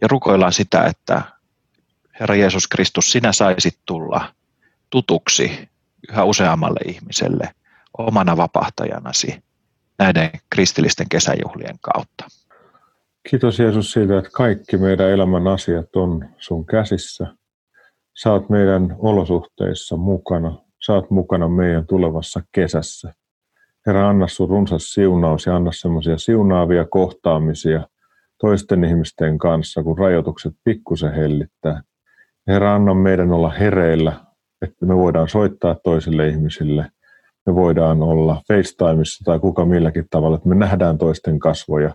Ja rukoillaan sitä, että Herra Jeesus Kristus, sinä saisit tulla tutuksi yhä useammalle ihmiselle omana vapahtajanasi näiden kristillisten kesäjuhlien kautta. Kiitos Jeesus siitä, että kaikki meidän elämän asiat on sun käsissä. Saat meidän olosuhteissa mukana. Saat mukana meidän tulevassa kesässä. Herra, anna sun runsas siunaus ja anna semmoisia siunaavia kohtaamisia toisten ihmisten kanssa, kun rajoitukset pikkusen hellittää. Herra, anna meidän olla hereillä, että me voidaan soittaa toisille ihmisille. Me voidaan olla FaceTimeissa tai kuka milläkin tavalla, että me nähdään toisten kasvoja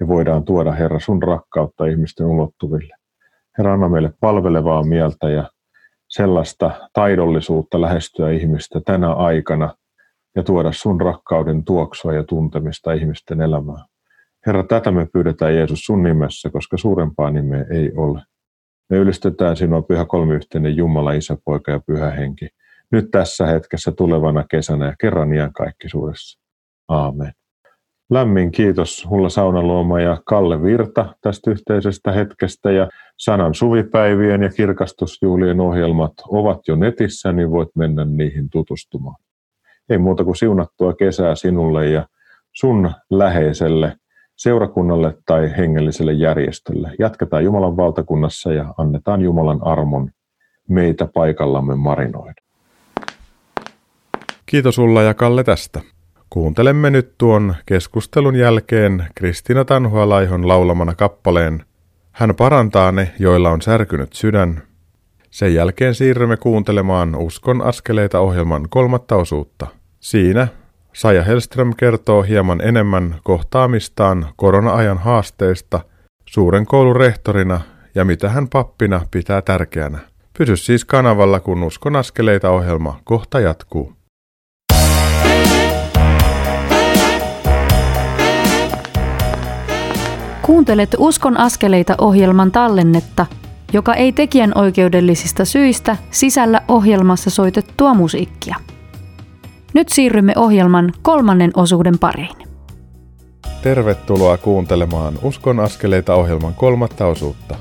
ja voidaan tuoda, Herra, sun rakkautta ihmisten ulottuville. Herra, anna meille palvelevaa mieltä ja sellaista taidollisuutta lähestyä ihmistä tänä aikana ja tuoda sun rakkauden tuoksua ja tuntemista ihmisten elämään. Herra, tätä me pyydetään Jeesus sun nimessä, koska suurempaa nimeä ei ole. Me ylistetään sinua pyhä kolmiyhteinen Jumala, Isä, Poika ja Pyhä Henki. Nyt tässä hetkessä tulevana kesänä ja kerran iän kaikkisuudessa. Aamen. Lämmin kiitos Hulla Saunaluoma ja Kalle Virta tästä yhteisestä hetkestä ja sanan suvipäivien ja kirkastusjuhlien ohjelmat ovat jo netissä, niin voit mennä niihin tutustumaan. Ei muuta kuin siunattua kesää sinulle ja sun läheiselle seurakunnalle tai hengelliselle järjestölle. Jatketaan Jumalan valtakunnassa ja annetaan Jumalan armon meitä paikallamme marinoida. Kiitos Ulla ja Kalle tästä. Kuuntelemme nyt tuon keskustelun jälkeen Kristina Tanhualaihon laulamana kappaleen Hän parantaa ne, joilla on särkynyt sydän. Sen jälkeen siirrymme kuuntelemaan Uskon askeleita ohjelman kolmatta osuutta. Siinä Saja Hellström kertoo hieman enemmän kohtaamistaan korona-ajan haasteista suuren koulun rehtorina ja mitä hän pappina pitää tärkeänä. Pysy siis kanavalla, kun Uskon askeleita ohjelma kohta jatkuu. Kuuntelet Uskon askeleita ohjelman tallennetta, joka ei tekijän oikeudellisista syistä sisällä ohjelmassa soitettua musiikkia. Nyt siirrymme ohjelman kolmannen osuuden pariin. Tervetuloa kuuntelemaan Uskon askeleita ohjelman kolmatta osuutta.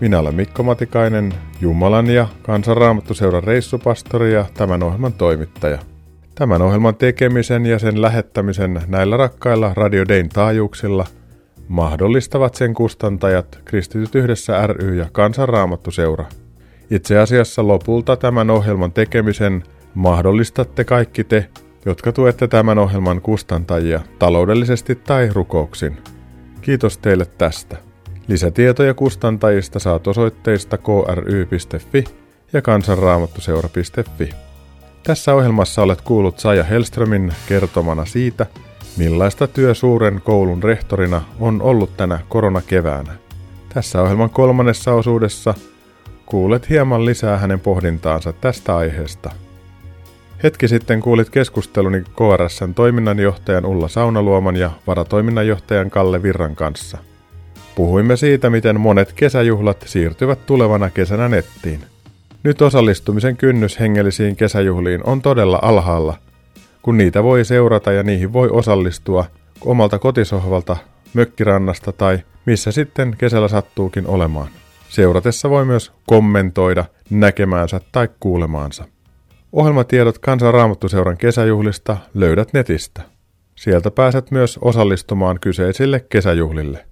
Minä olen Mikko Matikainen, Jumalan ja Kansanraamattuseuran reissupastori ja tämän ohjelman toimittaja. Tämän ohjelman tekemisen ja sen lähettämisen näillä rakkailla Radio Dayn taajuuksilla mahdollistavat sen kustantajat Kristityt yhdessä ry ja Kansanraamattuseura. Itse asiassa lopulta tämän ohjelman tekemisen mahdollistatte kaikki te, jotka tuette tämän ohjelman kustantajia taloudellisesti tai rukouksin. Kiitos teille tästä. Lisätietoja kustantajista saat osoitteista kry.fi ja kansanraamattuseura.fi. Tässä ohjelmassa olet kuullut Saja Helströmin kertomana siitä, millaista työ suuren koulun rehtorina on ollut tänä koronakeväänä. Tässä ohjelman kolmannessa osuudessa kuulet hieman lisää hänen pohdintaansa tästä aiheesta – Hetki sitten kuulit keskusteluni KRSn toiminnanjohtajan Ulla Saunaluoman ja varatoiminnanjohtajan Kalle Virran kanssa. Puhuimme siitä, miten monet kesäjuhlat siirtyvät tulevana kesänä nettiin. Nyt osallistumisen kynnys hengellisiin kesäjuhliin on todella alhaalla, kun niitä voi seurata ja niihin voi osallistua omalta kotisohvalta, mökkirannasta tai missä sitten kesällä sattuukin olemaan. Seuratessa voi myös kommentoida näkemäänsä tai kuulemaansa. Ohjelmatiedot Kansanraamattuseuran kesäjuhlista löydät netistä. Sieltä pääset myös osallistumaan kyseisille kesäjuhlille.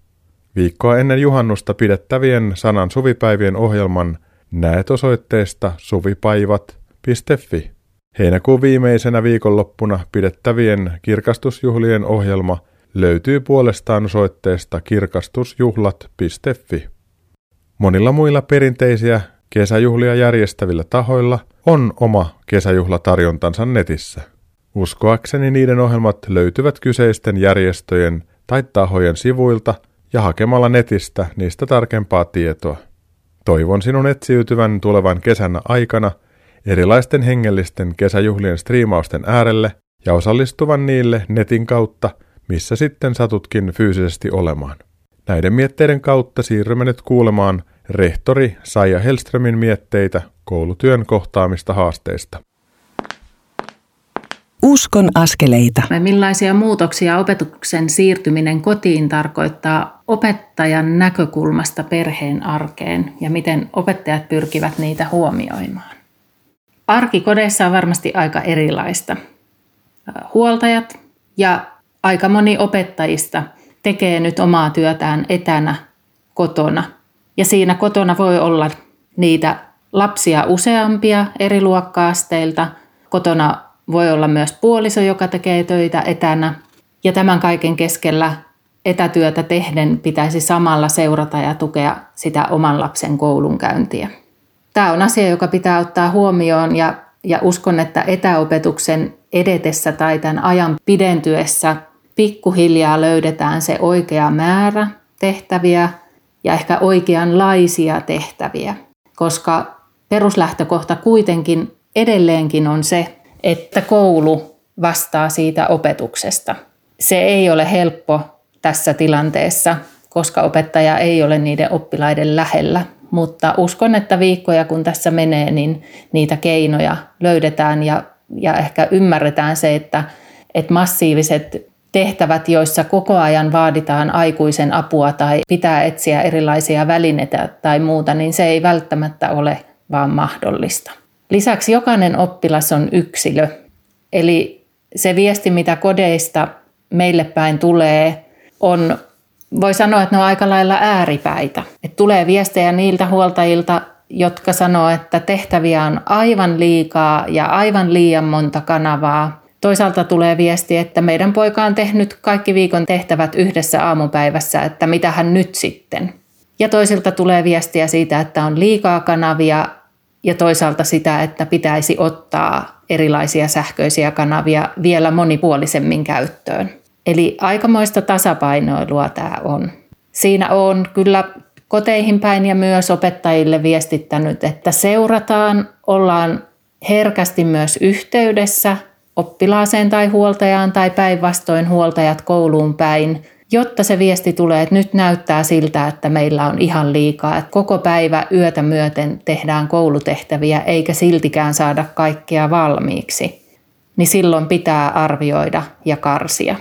Viikkoa ennen juhannusta pidettävien sanan suvipäivien ohjelman näet osoitteesta suvipaivat.fi. Heinäkuun viimeisenä viikonloppuna pidettävien kirkastusjuhlien ohjelma löytyy puolestaan osoitteesta kirkastusjuhlat.fi. Monilla muilla perinteisiä kesäjuhlia järjestävillä tahoilla – on oma kesäjuhlatarjontansa netissä. Uskoakseni niiden ohjelmat löytyvät kyseisten järjestöjen tai tahojen sivuilta ja hakemalla netistä niistä tarkempaa tietoa. Toivon sinun etsiytyvän tulevan kesän aikana erilaisten hengellisten kesäjuhlien striimausten äärelle ja osallistuvan niille netin kautta, missä sitten satutkin fyysisesti olemaan. Näiden mietteiden kautta siirrymme nyt kuulemaan rehtori Saija Helströmin mietteitä koulutyön kohtaamista haasteista. Uskon askeleita. Millaisia muutoksia opetuksen siirtyminen kotiin tarkoittaa opettajan näkökulmasta perheen arkeen ja miten opettajat pyrkivät niitä huomioimaan? Arki kodeissa on varmasti aika erilaista. Huoltajat ja aika moni opettajista tekee nyt omaa työtään etänä kotona. Ja siinä kotona voi olla niitä lapsia useampia eri luokkaasteilta. Kotona voi olla myös puoliso, joka tekee töitä etänä. Ja tämän kaiken keskellä etätyötä tehden pitäisi samalla seurata ja tukea sitä oman lapsen koulunkäyntiä. Tämä on asia, joka pitää ottaa huomioon ja, ja uskon, että etäopetuksen edetessä tai tämän ajan pidentyessä pikkuhiljaa löydetään se oikea määrä tehtäviä ja ehkä oikeanlaisia tehtäviä, koska peruslähtökohta kuitenkin edelleenkin on se, että koulu vastaa siitä opetuksesta. Se ei ole helppo tässä tilanteessa, koska opettaja ei ole niiden oppilaiden lähellä, mutta uskon, että viikkoja kun tässä menee, niin niitä keinoja löydetään ja, ja ehkä ymmärretään se, että, että massiiviset tehtävät, joissa koko ajan vaaditaan aikuisen apua tai pitää etsiä erilaisia välineitä tai muuta, niin se ei välttämättä ole vaan mahdollista. Lisäksi jokainen oppilas on yksilö, eli se viesti, mitä kodeista meille päin tulee, on, voi sanoa, että ne on aika lailla ääripäitä. Et tulee viestejä niiltä huoltajilta, jotka sanoo, että tehtäviä on aivan liikaa ja aivan liian monta kanavaa. Toisaalta tulee viesti, että meidän poika on tehnyt kaikki viikon tehtävät yhdessä aamupäivässä, että mitä hän nyt sitten. Ja toisilta tulee viestiä siitä, että on liikaa kanavia ja toisaalta sitä, että pitäisi ottaa erilaisia sähköisiä kanavia vielä monipuolisemmin käyttöön. Eli aikamoista tasapainoilua tämä on. Siinä on kyllä koteihin päin ja myös opettajille viestittänyt, että seurataan, ollaan herkästi myös yhteydessä oppilaaseen tai huoltajaan tai päinvastoin huoltajat kouluun päin – jotta se viesti tulee, että nyt näyttää siltä, että meillä on ihan liikaa, että koko päivä yötä myöten tehdään koulutehtäviä eikä siltikään saada kaikkea valmiiksi, niin silloin pitää arvioida ja karsia.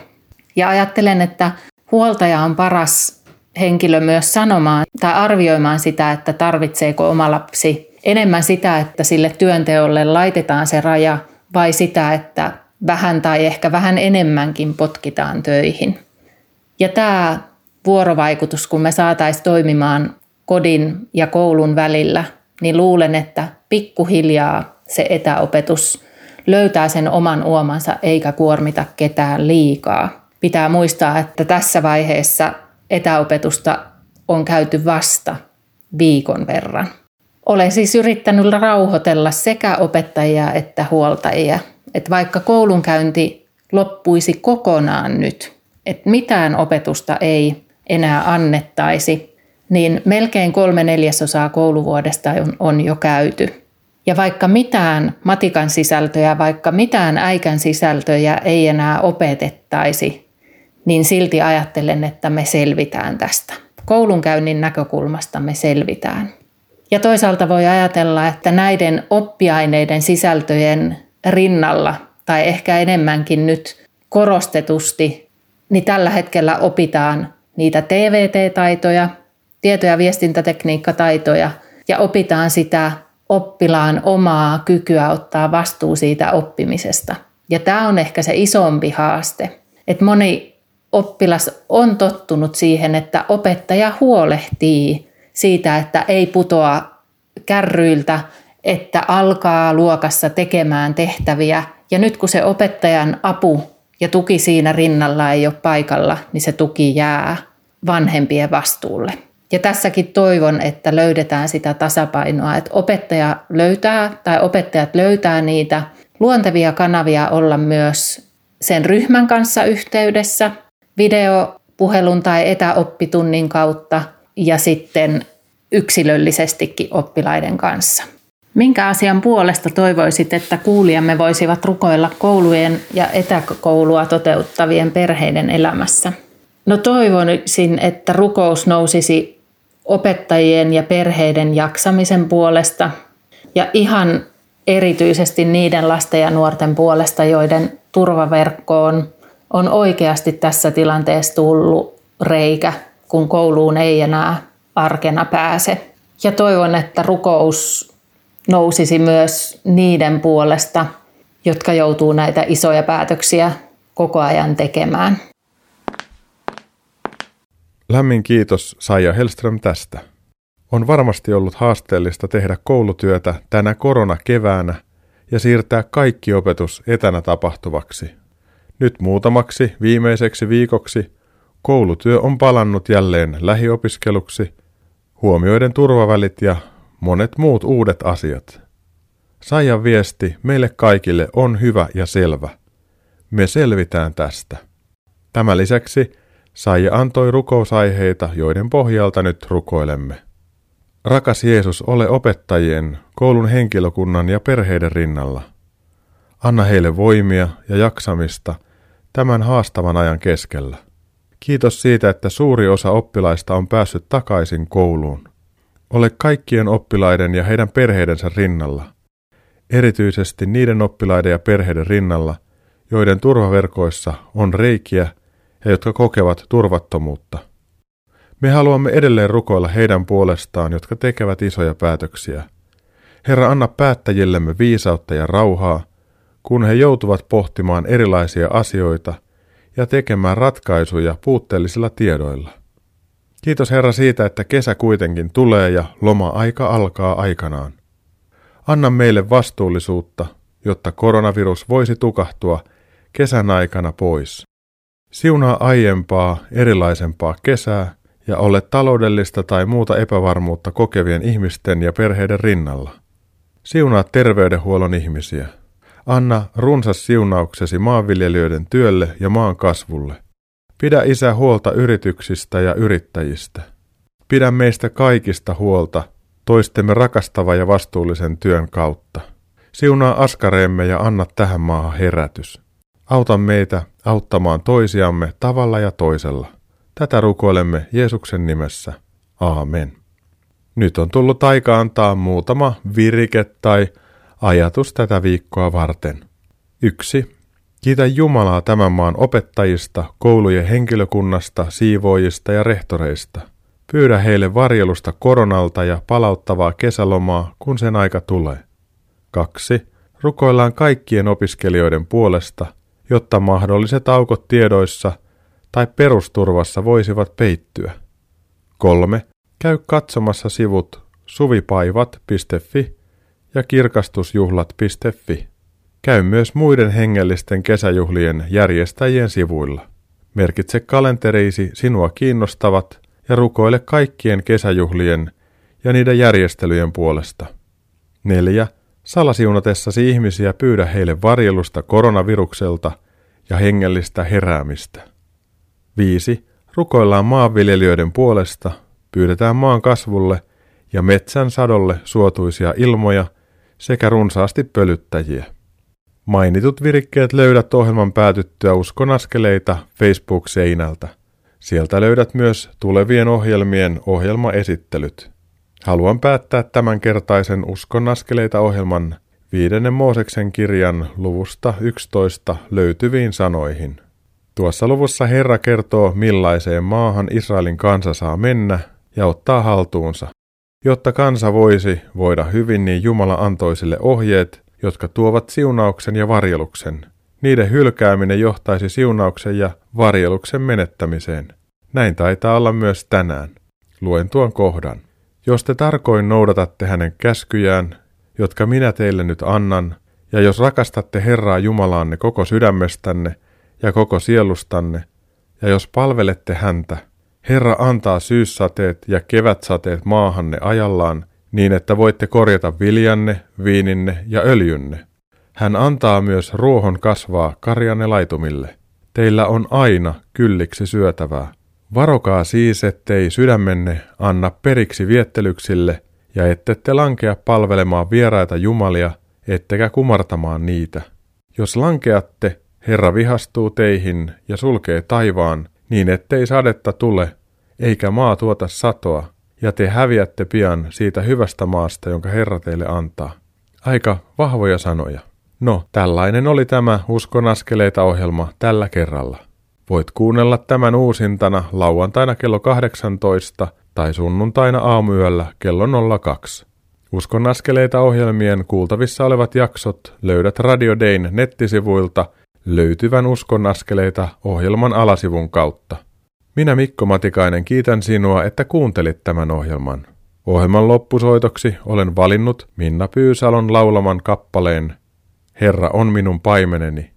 Ja ajattelen, että huoltaja on paras henkilö myös sanomaan tai arvioimaan sitä, että tarvitseeko oma lapsi enemmän sitä, että sille työnteolle laitetaan se raja vai sitä, että vähän tai ehkä vähän enemmänkin potkitaan töihin. Ja tämä vuorovaikutus, kun me saataisiin toimimaan kodin ja koulun välillä, niin luulen, että pikkuhiljaa se etäopetus löytää sen oman uomansa eikä kuormita ketään liikaa. Pitää muistaa, että tässä vaiheessa etäopetusta on käyty vasta viikon verran. Olen siis yrittänyt rauhoitella sekä opettajia että huoltajia, että vaikka koulunkäynti loppuisi kokonaan nyt, että mitään opetusta ei enää annettaisi, niin melkein kolme neljäsosaa kouluvuodesta on, on jo käyty. Ja vaikka mitään matikan sisältöjä, vaikka mitään äikän sisältöjä ei enää opetettaisi, niin silti ajattelen, että me selvitään tästä. Koulunkäynnin näkökulmasta me selvitään. Ja toisaalta voi ajatella, että näiden oppiaineiden sisältöjen rinnalla, tai ehkä enemmänkin nyt korostetusti niin tällä hetkellä opitaan niitä TVT-taitoja, tieto- ja viestintätekniikkataitoja, ja opitaan sitä oppilaan omaa kykyä ottaa vastuu siitä oppimisesta. Ja tämä on ehkä se isompi haaste, että moni oppilas on tottunut siihen, että opettaja huolehtii siitä, että ei putoa kärryiltä, että alkaa luokassa tekemään tehtäviä. Ja nyt kun se opettajan apu ja tuki siinä rinnalla ei ole paikalla, niin se tuki jää vanhempien vastuulle. Ja tässäkin toivon, että löydetään sitä tasapainoa, että opettaja löytää tai opettajat löytää niitä luontevia kanavia olla myös sen ryhmän kanssa yhteydessä videopuhelun tai etäoppitunnin kautta ja sitten yksilöllisestikin oppilaiden kanssa. Minkä asian puolesta toivoisit, että kuulijamme voisivat rukoilla koulujen ja etäkoulua toteuttavien perheiden elämässä? No toivoisin, että rukous nousisi opettajien ja perheiden jaksamisen puolesta ja ihan erityisesti niiden lasten ja nuorten puolesta, joiden turvaverkkoon on oikeasti tässä tilanteessa tullut reikä, kun kouluun ei enää arkena pääse. Ja toivon, että rukous nousisi myös niiden puolesta, jotka joutuu näitä isoja päätöksiä koko ajan tekemään. Lämmin kiitos Saija Helström tästä. On varmasti ollut haasteellista tehdä koulutyötä tänä koronakeväänä ja siirtää kaikki opetus etänä tapahtuvaksi. Nyt muutamaksi viimeiseksi viikoksi koulutyö on palannut jälleen lähiopiskeluksi, huomioiden turvavälit ja monet muut uudet asiat. Saijan viesti meille kaikille on hyvä ja selvä. Me selvitään tästä. Tämän lisäksi Saija antoi rukousaiheita, joiden pohjalta nyt rukoilemme. Rakas Jeesus, ole opettajien, koulun henkilökunnan ja perheiden rinnalla. Anna heille voimia ja jaksamista tämän haastavan ajan keskellä. Kiitos siitä, että suuri osa oppilaista on päässyt takaisin kouluun. Ole kaikkien oppilaiden ja heidän perheidensä rinnalla. Erityisesti niiden oppilaiden ja perheiden rinnalla, joiden turvaverkoissa on reikiä ja jotka kokevat turvattomuutta. Me haluamme edelleen rukoilla heidän puolestaan, jotka tekevät isoja päätöksiä. Herra, anna päättäjillemme viisautta ja rauhaa, kun he joutuvat pohtimaan erilaisia asioita ja tekemään ratkaisuja puutteellisilla tiedoilla. Kiitos Herra siitä, että kesä kuitenkin tulee ja loma-aika alkaa aikanaan. Anna meille vastuullisuutta, jotta koronavirus voisi tukahtua kesän aikana pois. Siunaa aiempaa, erilaisempaa kesää ja ole taloudellista tai muuta epävarmuutta kokevien ihmisten ja perheiden rinnalla. Siunaa terveydenhuollon ihmisiä. Anna runsas siunauksesi maanviljelijöiden työlle ja maan kasvulle. Pidä isä huolta yrityksistä ja yrittäjistä. Pidä meistä kaikista huolta toistemme rakastava ja vastuullisen työn kautta. Siunaa askareemme ja anna tähän maahan herätys. Auta meitä auttamaan toisiamme tavalla ja toisella. Tätä rukoilemme Jeesuksen nimessä. Aamen. Nyt on tullut aika antaa muutama virike tai ajatus tätä viikkoa varten. 1. Kiitä Jumalaa tämän maan opettajista, koulujen henkilökunnasta, siivoojista ja rehtoreista. Pyydä heille varjelusta koronalta ja palauttavaa kesälomaa, kun sen aika tulee. 2. Rukoillaan kaikkien opiskelijoiden puolesta, jotta mahdolliset aukot tiedoissa tai perusturvassa voisivat peittyä. 3. Käy katsomassa sivut suvipaivat.fi ja kirkastusjuhlat.fi. Käy myös muiden hengellisten kesäjuhlien järjestäjien sivuilla. Merkitse kalenteriisi sinua kiinnostavat ja rukoile kaikkien kesäjuhlien ja niiden järjestelyjen puolesta. 4. Salasiunatessasi ihmisiä pyydä heille varjelusta koronavirukselta ja hengellistä heräämistä. 5. Rukoillaan maanviljelijöiden puolesta, pyydetään maan kasvulle ja metsän sadolle suotuisia ilmoja sekä runsaasti pölyttäjiä. Mainitut virikkeet löydät ohjelman päätyttyä Uskon askeleita Facebook-seinältä. Sieltä löydät myös tulevien ohjelmien ohjelmaesittelyt. Haluan päättää tämänkertaisen Uskon askeleita ohjelman viidennen Mooseksen kirjan luvusta 11 löytyviin sanoihin. Tuossa luvussa Herra kertoo, millaiseen maahan Israelin kansa saa mennä ja ottaa haltuunsa. Jotta kansa voisi voida hyvin, niin Jumala antoi sille ohjeet, jotka tuovat siunauksen ja varjeluksen. Niiden hylkääminen johtaisi siunauksen ja varjeluksen menettämiseen. Näin taitaa olla myös tänään. Luen tuon kohdan. Jos te tarkoin noudatatte hänen käskyjään, jotka minä teille nyt annan, ja jos rakastatte Herraa Jumalaanne koko sydämestänne ja koko sielustanne, ja jos palvelette häntä, Herra antaa syyssateet ja kevätsateet maahanne ajallaan, niin että voitte korjata viljanne, viininne ja öljynne. Hän antaa myös ruohon kasvaa karjanne laitumille. Teillä on aina kylliksi syötävää. Varokaa siis, ettei sydämenne anna periksi viettelyksille ja ettette lankea palvelemaan vieraita jumalia, ettekä kumartamaan niitä. Jos lankeatte, Herra vihastuu teihin ja sulkee taivaan, niin ettei sadetta tule, eikä maa tuota satoa, ja te häviätte pian siitä hyvästä maasta, jonka Herra teille antaa. Aika vahvoja sanoja. No, tällainen oli tämä Uskon askeleita ohjelma tällä kerralla. Voit kuunnella tämän uusintana lauantaina kello 18 tai sunnuntaina aamuyöllä kello 02. Uskon askeleita ohjelmien kuultavissa olevat jaksot löydät Radio Dayn nettisivuilta löytyvän Uskon askeleita ohjelman alasivun kautta. Minä Mikko Matikainen kiitän sinua, että kuuntelit tämän ohjelman. Ohjelman loppusoitoksi olen valinnut Minna Pyysalon laulaman kappaleen Herra on minun paimeneni.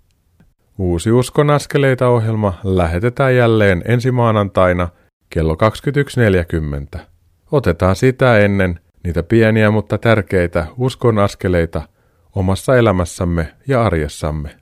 Uusi Uskon askeleita ohjelma lähetetään jälleen ensi maanantaina kello 21.40. Otetaan sitä ennen niitä pieniä mutta tärkeitä uskon askeleita omassa elämässämme ja arjessamme.